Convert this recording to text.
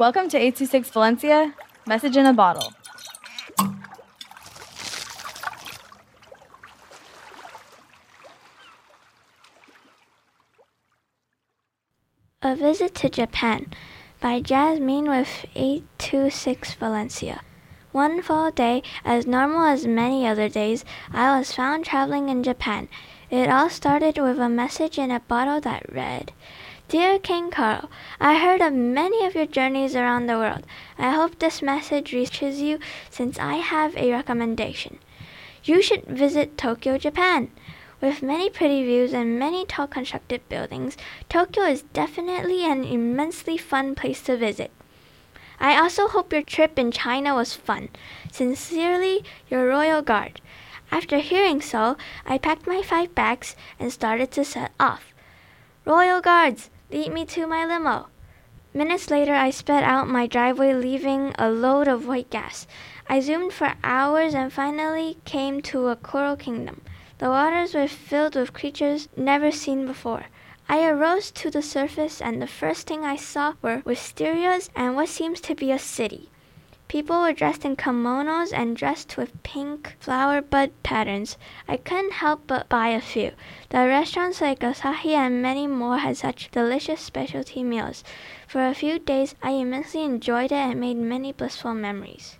Welcome to 826 Valencia, message in a bottle. A Visit to Japan by Jazmeen with 826 Valencia. One fall day, as normal as many other days, I was found traveling in Japan. It all started with a message in a bottle that read, Dear King Carl, I heard of many of your journeys around the world. I hope this message reaches you since I have a recommendation. You should visit Tokyo, Japan. With many pretty views and many tall constructed buildings, Tokyo is definitely an immensely fun place to visit. I also hope your trip in China was fun. Sincerely, your royal guard. After hearing so, I packed my five bags and started to set off. Royal guards, lead me to my limo. Minutes later, I sped out my driveway, leaving a load of white gas. I zoomed for hours and finally came to a coral kingdom. The waters were filled with creatures never seen before. I arose to the surface, and the first thing I saw were wisterias and what seems to be a city. People were dressed in kimonos and dressed with pink flower bud patterns. I couldn't help but buy a few. The restaurants like Asahi and many more had such delicious specialty meals. For a few days, I immensely enjoyed it and made many blissful memories.